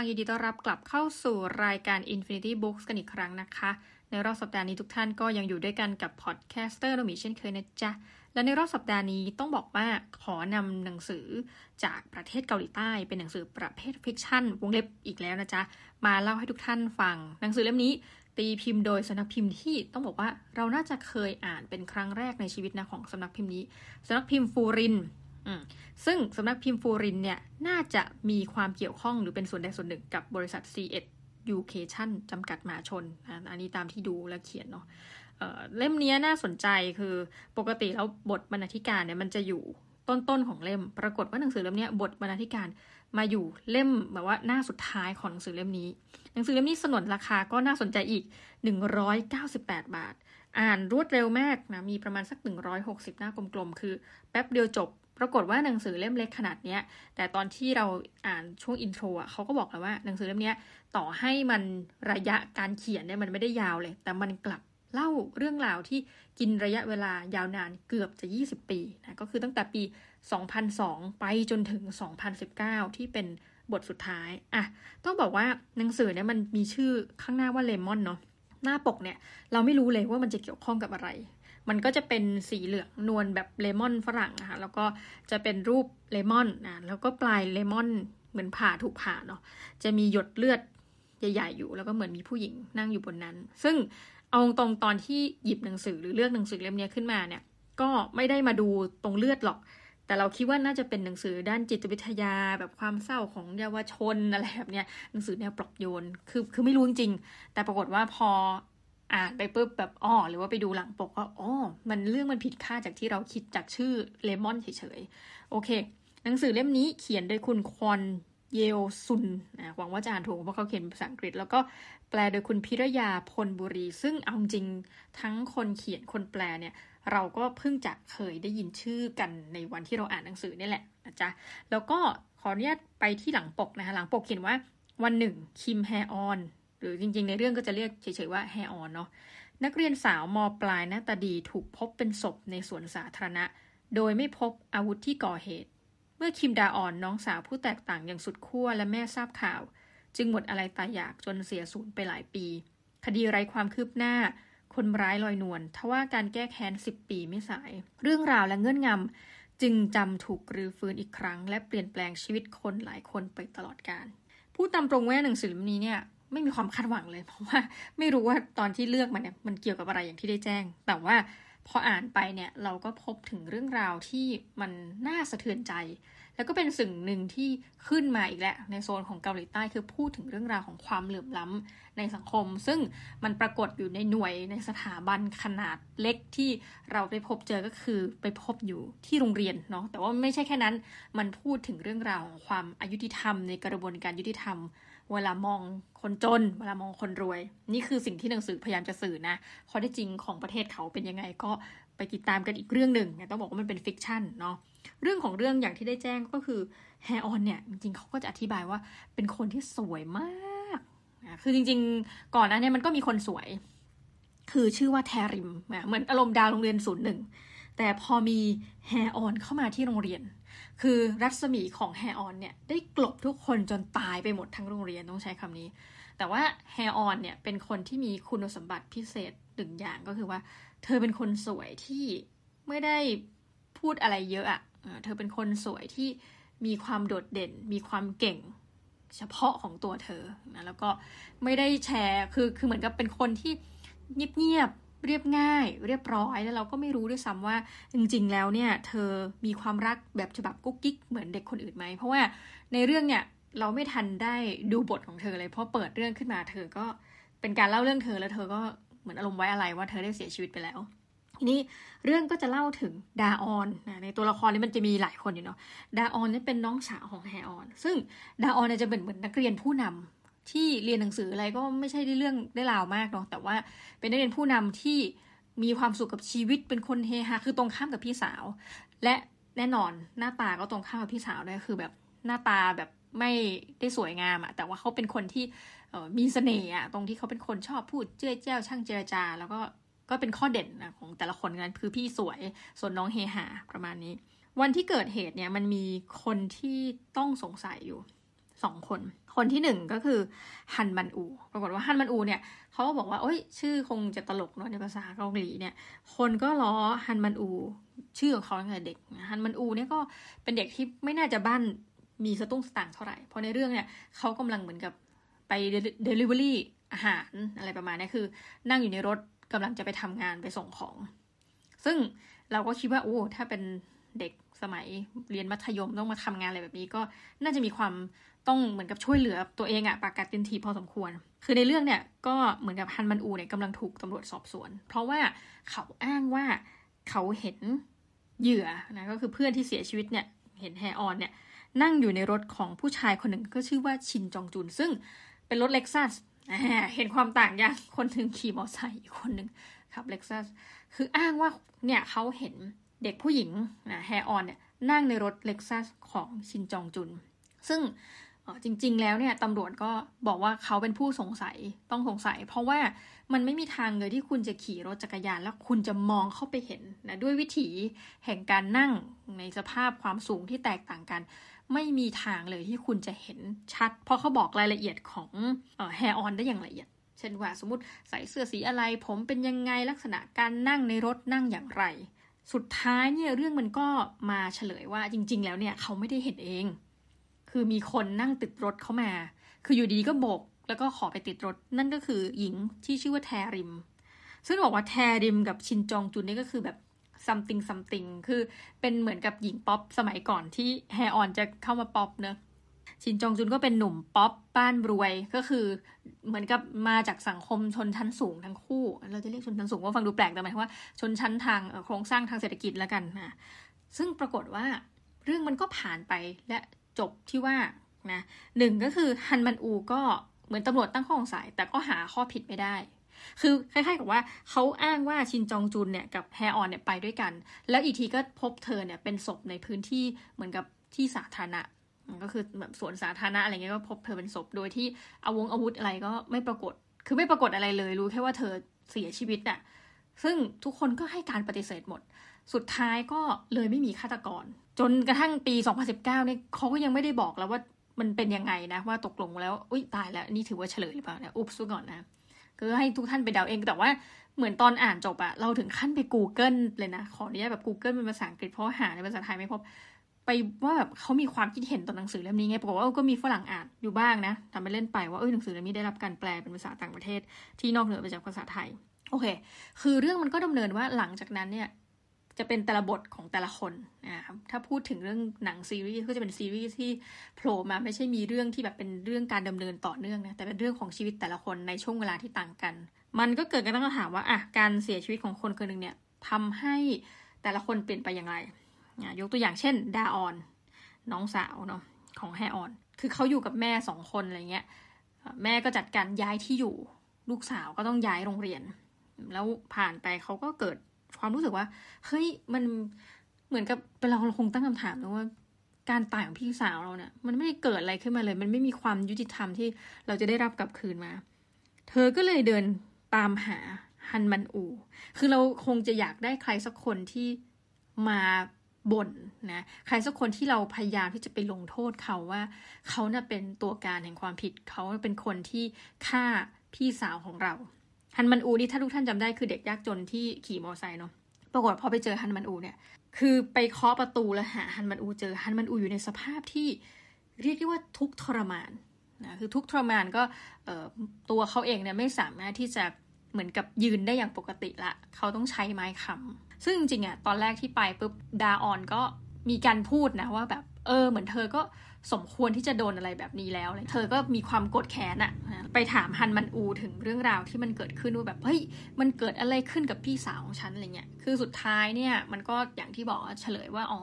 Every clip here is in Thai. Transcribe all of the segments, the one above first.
ยินดีต้อนรับกลับเข้าสู่รายการ Infinity Books กันอีกครั้งนะคะ ในรอบสัปดาห์นี้ทุกท่านก็ยังอยู่ด้วยกันกับ podcaster โนมิเช่นเคยนะจ๊ะ และในรอบสัปดาห์นี้ต้องบอกว่าขอนำหนังสือจากประเทศเกาหลีใต้เป็นหนังสือประเภท fiction วงเล็บอีกแล้วนะจ๊ะ มาเล่าให้ทุกท่านฟัง หนังสือเล่มนี้ตีพิมพ์โดยสำนักพิมพ์ที่ต้องบอกว่าเราน่าจะเคยอ่านเป็นครั้งแรกในชีวิตนะของสำนักพิมพ์นี้สำนักพิมพ์ฟูริน ซึ่งสำนักพิมพ์ฟูรินเนี่ยน่าจะมีความเกี่ยวข้องหรือเป็นส่วนใดส่วนหนึ่งกับบริษัท C1 Education จำกัดมหาชน อันนี้ตามที่ดูและเขียนเนาะเเล่มนี้น่าสนใจคือปกติแล้วบทบรรณาธิการเนี่ยมันจะอยู่ต้นๆของเล่ม ปรากฏว่าหนังสือเล่มนี้บทบรรณาธิการมาอยู่เล่มแบบว่าหน้าสุดท้ายของหนังสือเล่มนี้ หนังสือเล่มนี้สนนราคาก็น่าสนใจอีก 198 บาท อ่านรวดเร็วมากนะมีประมาณสัก 160 หน้ากลมๆคือแป๊บเดียวจบ ปรากฏว่าหนังสือเล่มเล็กขนาดเนี้ย แต่ตอนที่เราอ่านช่วงอินโทรอะเขาก็บอกแล้วว่าหนังสือเล่มนี้ต่อให้มันระยะการเขียนเนี่ยมันไม่ได้ยาวเลย แต่มันกลับเล่าเรื่องราวที่กินระยะเวลายาวนานเกือบจะ 20 ปีนะก็คือตั้งแต่ปี 2002 ไปจนถึง 2019 ที่เป็นบทสุดท้ายอะต้องบอกว่าหนังสือเนี่ยมันมีชื่อข้างหน้าว่าเลมอนเนาะหน้าปกเนี่ยเราไม่รู้เลยว่ามันจะเกี่ยวข้องกับอะไร มันก็จะเป็นสีเหลืองนวลแบบเลมอนฝรั่งนะคะแล้วก็จะเป็นรูปเลมอนนะแล้วก็ปลายเลมอนเหมือนผ่าถูกผ่าเนาะจะมีหยดเลือดใหญ่ๆอยู่ แล้วก็เหมือนมีผู้หญิงนั่งอยู่บนนั้น ซึ่งเอาตรงตอนที่หยิบหนังสือหรือเลือกหนังสือเล่มนี้ขึ้นมาเนี่ย ก็ไม่ได้มาดูตรงเลือดหรอก แต่เราคิดว่าน่าจะเป็นหนังสือด้านจิตวิทยาแบบความเศร้าของเยาวชนอะไรแบบเนี้ยหนังสือแนวปลอบโยนคือคือไม่รู้จริงๆแต่ปรากฏว่าพอ อ่านไปปุ๊บแบบอ๋อหรือว่าไปดูหลังปกว่าอ๋อมันเรื่องมันผิดคาดจากที่เราคิดจากชื่อเลมอนเฉยๆ โอเค หนังสือเล่มนี้เขียนโดยคุณควอนเยลซุนนะหวังว่าจะอ่านถูกเพราะเขาเขียนภาษาอังกฤษ แล้วก็แปลโดยคุณพิรยาพลบุรี ซึ่งเอาจริงทั้งคนเขียนคนแปลเนี่ย เราก็เพิ่งจะเคยได้ยินชื่อกันในวันที่เราอ่านหนังสือนี่แหละนะจ๊ะแล้วก็ขออนุญาตไปที่หลังปกนะคะหลังปกเขียนว่าวันหนึ่งคิมแฮออน หรือจริงๆ ในเรื่องก็จะเรียกเฉยๆว่าแฮออนเนาะนักเรียนสาวมปลายหน้าตาดีถูกพบเป็นศพในสวนสาธารณะ โดยไม่พบอาวุธที่ก่อเหตุ เมื่อคิมดาออนน้องสาวผู้แตกต่างอย่างสุดขั้วและแม่ทราบข่าว จึงหมดอะไรตายอยากจนเสียสูญไปหลายปี คดีไร้ความคืบหน้า คนร้ายลอยนวลทว่าการแก้แค้นสิบปีไม่สาย เรื่องราวและเงื่อนงำจึงจำถูกรื้อฟื้นอีกครั้ง และเปลี่ยนแปลงชีวิตคนหลายคนไปตลอดกาลผู้ตามตรงแว่หนังสือเล่มนี้เนี่ย ไม่มีความคาดหวังเลย เพราะว่าไม่รู้ว่าตอนที่เลือกมันเนี่ยมันเกี่ยวกับอะไรอย่างที่ได้แจ้ง แต่ว่าพออ่านไปเนี่ยเราก็พบถึงเรื่องราวที่มันน่าสะเทือนใจ แล้วก็เป็นสิ่งหนึ่งที่ขึ้นมาอีกแหล้วในโซนของเกาหลีใต้คือพูดถึงเรื่องราวของความเหลื่อมล้ำในสังคม ซึ่งมันปรากฏอยู่ในหน่วยในสถาบันขนาดเล็กที่เราไปพบเจอก็คือไปพบอยู่ที่โรงเรียนเนาะแต่ว่าไม่ใช่แค่นั้น มันพูดถึงเรื่องราวของความอายุติธรรม ในกระบวนการยุติธรรม เวลามองคนจน เวลามองคนรวย นี่คือสิ่งที่หนังสือพยายามจะสื่อนะข้อเท็จจริงของประเทศเขาเป็นยังไงก็ไปติดตามกันอีกเรื่องหนึ่งต้องบอกว่ามันเป็น fiction เนาะเรื่องของเรื่องอย่างที่ได้แจ้งก็คือแฮออนเนี่ยจริงๆเขาก็จะอธิบายว่าเป็นคนที่สวยมากคือจริง ๆ ก่อนหน้านี้มันก็มีคนสวย คือชื่อว่าแทริมเหมือนอารมณ์ดาวโรงเรียนศูนย์หนึ่งแต่พอมีแฮออนเข้ามาที่โรงเรียน คือรัศมีของแฮออนเนี่ยได้กลบทุกคนจนตายไปหมดทั้งโรงเรียนต้องใช้คำนี้ แต่ว่าแฮออนเนี่ยเป็นคนที่มีคุณสมบัติพิเศษหนึ่งอย่างก็คือว่า เธอเป็นคนสวยที่ไม่ได้พูดอะไรเยอะอะเธอเป็นคนสวยที่มีความโดดเด่น มีความเก่งเฉพาะของตัวเธอนะแล้วก็ไม่ได้แชร์คือคือเหมือนกับเป็นคนที่เงียบ เรียบง่าย เรียบร้อยแล้วเราก็ไม่รู้ด้วยซ้ำว่า จริง ๆ แล้วเนี่ย เธอมีความรักแบบฉบับกุ๊กกิ๊กเหมือนเด็กคนอื่นไหมเพราะว่าในเรื่องเนี่ยเราไม่ทันได้ดูบทของเธอเลยเพราะเปิดเรื่องขึ้นมาเธอก็เป็นการเล่าเรื่องเธอแล้วเธอก็เหมือนอารมณ์ไว้อะไรว่าเธอได้เสียชีวิตไปแล้วทีนี้เรื่องก็จะเล่าถึงดาออนนะในตัวละครนี้มันจะมีหลายคนอยู่เนาะดาออนนี่เป็นน้องสาวของแฮออน ซึ่งดาออนเนี่ยจะเป็นเหมือนนักเรียนผู้นำ ที่เรียนหนังสืออะไรก็ไม่ใช่ได้เรื่องได้ราวมากเนาะแต่ว่าเป็นนักเรียนผู้นำที่มีความสุขกับชีวิตเป็นคนเฮฮาคือตรงข้ามกับพี่สาว และแน่นอนหน้าตาก็ตรงข้ามกับพี่สาวด้วยคือแบบหน้าตาแบบไม่ได้สวยงามอะแต่ว่าเขาเป็นคนที่มีเสน่ห์อะตรงที่เขาเป็นคนชอบพูดเจ้ยเจ้าช่างเจรจา แล้วก็ก็เป็นข้อเด่นนะของแต่ละคนกันคือพี่สวยส่วนน้องเฮหาประมาณนี้ วันที่เกิดเหตุเนี่ยมันมีคนที่ต้องสงสัยอยู่สองคน คนที่หนึ่งก็คือฮันมันอู ปรากฏว่าฮันมันอูเนี่ยเขาก็บอกว่าโอ้ยชื่อคงจะตลกเนาะในภาษาเกาหลีเนี่ย คนก็ล้อฮันมันอู ชื่อของเขาตั้งแต่เด็กฮันมันอูเนี่ยก็เป็นเด็กที่ไม่น่าจะบ้านมีสตุ้งสตางค์เท่าไหร่เพราะในเรื่องเนี่ยเขากำลังเหมือนกับไปเดลิเวอรี่อาหารอะไรประมาณนี้คือ นั่งอยู่ในรถกำลังจะไปทำงานไปส่งของ ซึ่งเราก็คิดว่าโอ้ถ้าเป็นเด็กสมัยเรียนมัธยมต้องมาทำงานอะไรแบบนี้ก็น่าจะมีความ ต้องเหมือนกับช่วยเหลือตัวเองอะปากกัดตินทีพอสมควร คือในเรื่องเนี่ยก็เหมือนกับฮันมันอูเนี่ยกำลังถูกตำรวจสอบสวน เพราะว่าเขาอ้างว่าเขาเห็นเหยื่อนะก็คือเพื่อนที่เสียชีวิตเนี่ยเห็นแฮออนเนี่ยนั่งอยู่ในรถของผู้ชายคนหนึ่งก็ชื่อว่าชินจองจุน ซึ่งเป็นรถ Lexus เห็นความต่างอย่างคนหนึ่งขี่มอเตอร์ไซค์อีกคนหนึ่งขับ Lexus คืออ้างว่าเนี่ยเขาเห็นเด็กผู้หญิงนะแฮออนเนี่ยนั่งในรถ Lexus ของชินจองจุน ซึ่ง จริง ๆ แล้วเนี่ยตำรวจก็บอกว่าเขาเป็นผู้สงสัยต้องสงสัย เพราะว่ามันไม่มีทางเลยที่คุณจะขี่รถจักรยาน แล้วคุณจะมองเข้าไปเห็นนะด้วยวิถีแห่งการนั่งในสภาพความสูงที่แตกต่างกัน ไม่มีทางเลยที่คุณจะเห็นชัด เพราะเขาบอกรายละเอียดของแฮร์ออนได้อย่างละเอียด เช่นว่าสมมติใส่เสื้อสีอะไร ผมเป็นยังไงลักษณะการนั่งในรถนั่งอย่างไร สุดท้ายเนี่ยเรื่องมันก็มาเฉลยว่าจริง ๆ แล้วเนี่ยเขาไม่ได้เห็นเอง คือมีคนนั่งติดรถเข้ามา คืออยู่ดีก็โบก แล้วก็ขอไปติดรถ นั่นก็คือหญิงที่ชื่อว่าแทริม ซึ่งบอกว่าแทริมกับชินจองจุนนี่ก็คือแบบ something something คือเป็นเหมือนกับหญิงป๊อปสมัยก่อนที่แฮออนจะเข้ามาป๊อปเนอะชินจองจุนก็เป็นหนุ่มป๊อปบ้านรวยก็คือเหมือนกับมาจากสังคมชนชั้นสูงทั้งคู่ เราจะเรียกชนชั้นสูงว่าฟังดูแปลกแต่หมายว่าชนชั้นทางโครงสร้างทางเศรษฐกิจแล้วกันนะซึ่งปรากฏว่าเรื่องมันก็ผ่านไปและ จบที่ว่านะหนึ่งก็คือฮันมันอูก็เหมือนตำรวจตั้งข้อสงสัยแต่ก็หาข้อผิดไม่ได้ คือคล้ายๆกับว่าเขาอ้างว่าชินจองจุนเนี่ยกับแฮออนเนี่ยไปด้วยกัน แล้วอีกทีก็พบเธอเนี่ยเป็นศพในพื้นที่เหมือนกับที่สาธารณะก็คือแบบสวนสาธารณะอะไรเงี้ยก็พบเธอเป็นศพโดยที่อาวงอาวุธอะไรก็ไม่ปรากฏ คือไม่ปรากฏอะไรเลยรู้แค่ว่าเธอเสียชีวิตน่ะ ซึ่งทุกคนก็ให้การปฏิเสธหมด สุดท้ายก็เลยไม่มีฆาตกร จนกระทั่งปี 2019เนี่ยเขาก็ยังไม่ได้บอกแล้วว่ามันเป็นยังไงนะว่าตกลงแล้วอุ้ยตายแล้วนี่ถือว่าเฉลยหรือเปล่าเนี่ยอุบซ์ก่อนนะคือให้ทุกท่านไปเดาเองแต่ว่าเหมือนตอนอ่านจบอะเราถึงขั้นไป Google เลยนะ ขออนุญาตแบบ Google เป็นภาษาอังกฤษเพราะหาในภาษาไทยไม่พบ ไปว่าแบบเขามีความคิดเห็นต่อหนังสือเล่มนี้ไงปรากฏว่าก็มีฝรั่งอ่านอยู่บ้างนะทำไปเล่นไปว่าเออหนังสือเล่มนี้ได้รับการแปลเป็นภาษาต่างประเทศที่นอกเหนือไปจากภาษาไทย โอเค คือเรื่องมันก็ดำเนินว่าหลังจากนั้นเนี่ย จะเป็นแต่ละบทของแต่ละคนนะครับถ้าพูดถึงเรื่องหนังซีรีส์ก็จะเป็นซีรีส์ที่โผล่มาไม่ใช่มีเรื่องที่แบบเป็นเรื่องการดำเนินต่อเนื่องนะแต่เป็นเรื่องของชีวิตแต่ละคนในช่วงเวลาที่ต่างกัน มันก็เกิดการตั้งคำถามว่าอะการเสียชีวิตของคนคนหนึ่งเนี่ยทำให้แต่ละคนเปลี่ยนไปอย่างไรยกตัวอย่างเช่นดาออน น้องสาวเนาะของแฮออน คือเขาอยู่กับแม่สองคนอะไรเงี้ยแม่ก็จัดการย้ายที่อยู่ ลูกสาวก็ต้องย้ายโรงเรียน แล้วผ่านไปเขาก็เกิด ความรู้สึกว่า เฮ้ยมันเหมือนกับเป็นเราคงตั้งคำถามนะว่า การตายของพี่สาวเราเนี่ย มันไม่ได้เกิดอะไรขึ้นมาเลย มันไม่มีความยุติธรรมที่เราจะได้รับกลับคืนมา เธอก็เลยเดินตามหาฮันมันอู คือเราคงจะอยากได้ใครสักคนที่มาบ่นนะใครสักคนที่เราพยายามที่จะไปลงโทษเขาว่า เขาน่ะเป็นตัวการแห่งความผิดเขาเป็นคนที่ฆ่าพี่สาวของเรา ฮันมันอูนี่ถ้าทุกท่านจำได้คือเด็กยากจนที่ขี่มอไซค์เนาะปรากฏพอไปเจอฮันมันอูเนี่ยคือไปเคาะประตูแล้วหาฮันมันอูเจอฮันมันอูอยู่ในสภาพที่เรียกได้ว่าทุกทรมานนะคือทุกทรมานก็ตัวเขาเองเนี่ยไม่สามารถที่จะเหมือนกับยืนได้อย่างปกติละ เขาต้องใช้ไม้ค้ำซึ่งจริงๆอะตอนแรกที่ไปปุ๊บดาออนก็มีการพูดนะว่าแบบเออเหมือนเธอก็ สมควรที่จะโดนอะไรแบบนี้แล้ว เธอก็มีความกดแค้นอะไปถามฮันมันอูถึงเรื่องราวที่มันเกิดขึ้นว่าแบบเฮ้ยมันเกิดอะไรขึ้นกับพี่สาวของฉันอะไรเงี้ย คือสุดท้ายเนี่ยมันก็อย่างที่บอกเฉลยว่าอ๋อ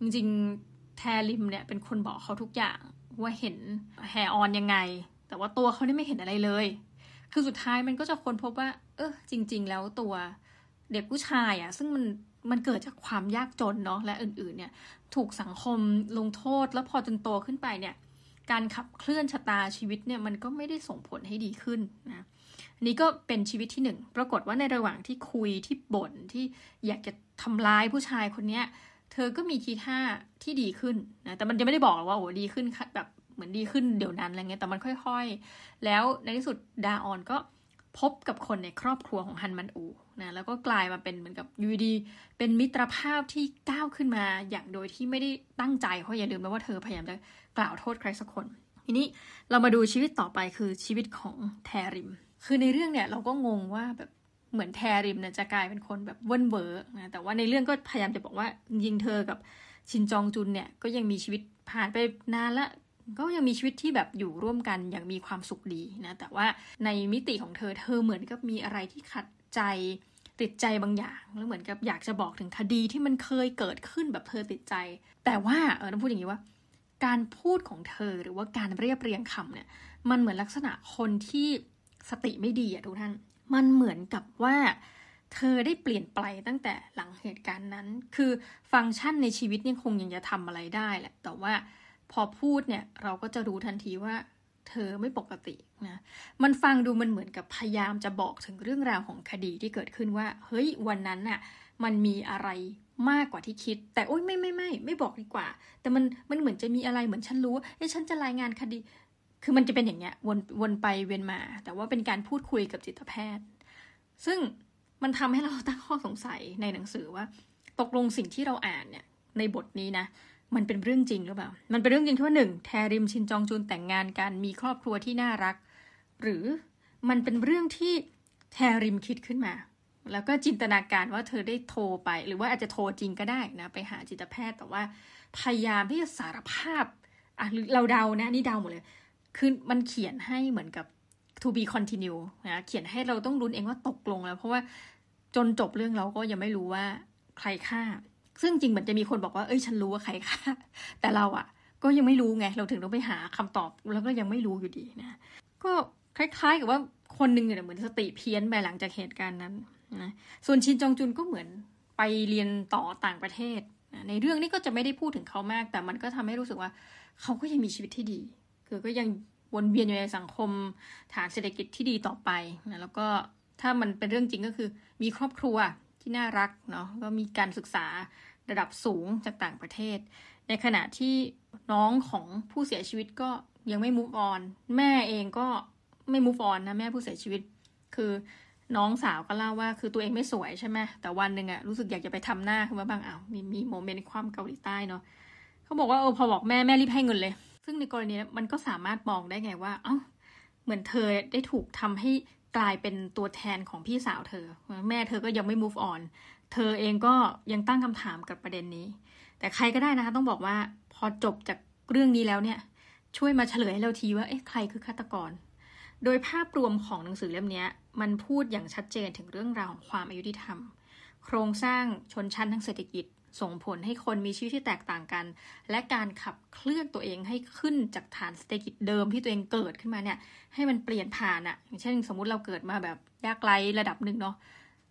จริงๆแทริมเนี่ยเป็นคนบอกเขาทุกอย่างว่าเห็นแฮออนยังไง แต่ว่าตัวเขาเนี่ยไม่เห็นอะไรเลย คือสุดท้ายมันก็จะค้นพบว่า เออจริง ๆ แล้วตัวเด็กผู้ชายอะซึ่งมัน มันเกิดจากความยากจนเนาะและอื่นๆ เนี่ย ถูกสังคมลงโทษแล้วพอจนโตขึ้นไปเนี่ย การขับเคลื่อนชะตาชีวิตเนี่ยมันก็ไม่ได้ส่งผลให้ดีขึ้นนะนี่ก็เป็นชีวิตที่หนึ่งปรากฏว่าในระหว่างที่คุยที่บ่นที่อยากจะทำร้ายผู้ชายคนเนี้ย เธอก็มีทีท่าที่ดีขึ้นนะแต่มันจะไม่ได้บอกว่าโอ้ดีขึ้นแบบเหมือนดีขึ้นเดี๋ยวนั้นอะไรเงี้ยแต่มันค่อย ๆ แล้วในที่สุดดาออนก็ พบกับคนในครอบครัวของฮันมันอูนะแล้วก็กลายมาเป็นเหมือนกับยูดี เป็นมิตรภาพที่ก้าวขึ้นมาอย่างโดยที่ไม่ได้ตั้งใจเพราะอย่าลืมนะว่าเธอพยายามจะกล่าวโทษใครสักคน ทีนี้เรามาดูชีวิตต่อไปคือชีวิตของแทริม คือในเรื่องเนี่ยเราก็งงว่าแบบเหมือนแทริมเนี่ยจะกลายเป็นคนแบบเว่นเวอร์นะแต่ว่าในเรื่องก็พยายามจะบอกว่ายิงเธอกับชินจองจุนเนี่ยก็ยังมีชีวิตผ่านไปนานละ ก็ยังมีชีวิตที่แบบอยู่ร่วมกันอย่างมีความสุขดีนะแต่ว่าในมิติของเธอเธอเหมือนกับมีอะไรที่ขัดใจติดใจบางอย่างแล้วเหมือนกับอยากจะบอกถึงคดีที่มันเคยเกิดขึ้นแบบเธอติดใจ แต่ว่าเออต้องพูดอย่างนี้ว่า การพูดของเธอหรือว่าการเรียบเรียงคำเนี่ย มันเหมือนลักษณะคนที่สติไม่ดีอะทุกท่าน มันเหมือนกับว่า เธอได้เปลี่ยนไปตั้งแต่หลังเหตุการณ์นั้น คือฟังก์ชันในชีวิตนี่คงยังจะทำอะไรได้แหละแต่ว่า พอพูดเนี่ยเราก็จะรู้ทันทีว่า เธอไม่ปกตินะ มันฟังดูมันเหมือนกับพยายามจะบอกถึงเรื่องราวของคดีที่เกิดขึ้นว่า เฮ้ยวันนั้นน่ะ มันมีอะไรมากกว่าที่คิด แต่โอ๊ยไม่ไม่ไม่ไม่บอกดีกว่า แต่มันมันเหมือนจะมีอะไรเหมือนฉันรู้เอ้ฉันจะรายงานคดี คือมันจะเป็นอย่างเงี้ยวนวนไปเวียนมา แต่ว่าเป็นการพูดคุยกับจิตแพทย์ ซึ่งมันทำให้เราตั้งข้อสงสัยในหนังสือว่า ตกลงสิ่งที่เราอ่านเนี่ย ในบทนี้นะ มันเป็นเรื่องจริงหรือเปล่า มันเป็นเรื่องจริงที่ว่าหนึ่งแทริมชินจองจุนแต่งงานกันมีครอบครัวที่น่ารัก หรือมันเป็นเรื่องที่แทริมคิดขึ้นมา แล้วก็จินตนาการว่าเธอได้โทรไป หรือว่าอาจจะโทรจริงก็ได้นะ ไปหาจิตแพทย์แต่ว่าพยายามที่จะสารภาพอะเราเดานะ นี่เดาหมดเลย คือมันเขียนให้เหมือนกับ to be continue นะเขียนให้เราต้องลุ้นเองว่าตกลงแล้ว เพราะว่าจนจบเรื่องเราก็ยังไม่รู้ว่าใครฆ่า ซึ่งจริงเหมือนจะมีคนบอกว่าเอ้ยฉันรู้ว่าใครฆ่าแต่เราอะก็ยังไม่รู้ไงเราถึงต้องไปหาคำตอบแล้วก็ยังไม่รู้อยู่ดีนะก็คล้ายๆกับว่าคนหนึ่งเนี่ยเหมือนสติเพี้ยนไปหลังจากเหตุการณ์นั้นนะส่วนชินจองจุนก็เหมือนไปเรียนต่อต่างประเทศนะในเรื่องนี้ก็จะไม่ได้พูดถึงเขามาก แต่มันก็ทำให้รู้สึกว่า เขาก็ยังมีชีวิตที่ดี คือก็ยังวนเวียนอยู่ในสังคมฐานเศรษฐกิจที่ดีต่อไปนะแล้วก็ถ้ามันเป็นเรื่องจริงก็คือมีครอบครัว ที่น่ารักเนาะก็มีการศึกษาระดับสูงจากต่างประเทศ ในขณะที่น้องของผู้เสียชีวิตก็ยังไม่ move on แม่เองก็ไม่ move on นะแม่ผู้เสียชีวิต คือน้องสาวก็เล่าว่าคือตัวเองไม่สวยใช่ไหมแต่วันหนึ่งอะรู้สึกอยากจะไปทำหน้าขึ้นมาบ้างอ้าวมีมีโมเมนต์ความเกาหลีใต้เนาะเขาบอกว่าเออพอบอกแม่แม่รีบให้เงินเลย ซึ่งในกรณีนี้มันก็สามารถมองได้ไงว่า เอ้าเหมือนเธอได้ถูกทำให้ กลายเป็นตัวแทนของพี่สาวเธอ แม่เธอก็ยังไม่ move on เธอเองก็ยังตั้งคำถามกับประเด็นนี้ แต่ใครก็ได้นะคะต้องบอกว่าพอจบจากเรื่องนี้แล้วเนี่ย ช่วยมาเฉลยให้เราทีว่าเอ๊ะใครคือฆาตกร โดยภาพรวมของหนังสือเล่มนี้มันพูดอย่างชัดเจนถึงเรื่องราวของความอายุติธรรม โครงสร้างชนชั้นทางเศรษฐกิจ ส่งผลให้คนมีชีวิตที่แตกต่างกัน และการขับเคลื่อนตัวเองให้ขึ้นจากฐานเศรษฐกิจเดิมที่ตัวเองเกิดขึ้นมาเนี่ย ให้มันเปลี่ยนผ่านอะ่ะอย่างเช่น สมมุติเราเกิดมาแบบยากไร้ระดับหนึ่งเนาะ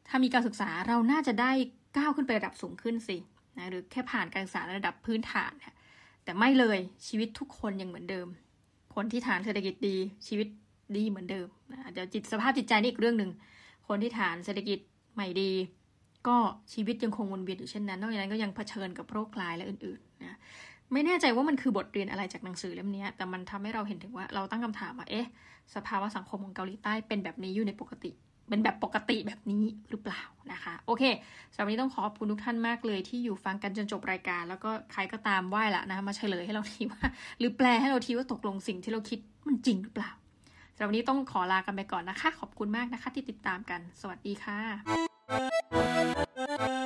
ถ้ามีการศึกษาเราน่าจะได้ก้าวขึ้นไประดับสูงขึ้นสินะหรือแค่ผ่านการศึกษาระดับพื้นฐานนะแต่ไม่เลยชีวิตทุกคนยังเหมือนเดิม คนที่ฐานเศรษฐกิจดีชีวิตดีเหมือนเดิมนะเดี๋ยวจิตสภาพจิตใจนี่อีกเรื่องหนึ่งคนที่ฐานเศรษฐกิจใหม่ดี ก็ชีวิตยังคงวนเวียนอยู่เช่นนั้น นอกจากนั้นก็ยังเผชิญกับโรคกลายและอื่นๆนะไม่แน่ใจว่ามันคือบทเรียนอะไรจากหนังสือเล่มนี้ แต่มันทำให้เราเห็นถึงว่าเราตั้งคำถามว่าเอ๊ะ สภาวะสังคมของเกาหลีใต้เป็นแบบนี้อยู่ในปกติ เป็นแบบปกติแบบนี้หรือเปล่านะคะ โอเคสำหรับวันนี้ต้องขอบคุณทุกท่านมากเลยที่อยู่ฟังกันจนจบรายการ แล้วก็ใครก็ตามไหว้ละนะมาเฉลยให้เราทีว่า หรือแปลให้เราทีว่าตกลงสิ่งที่เราคิดมันจริงหรือเปล่าสำหรับวันนี้ต้องขอลากันไปก่อนนะคะ ขอบคุณมากนะคะที่ติดตามกัน สวัสดีค่ะ Thank you.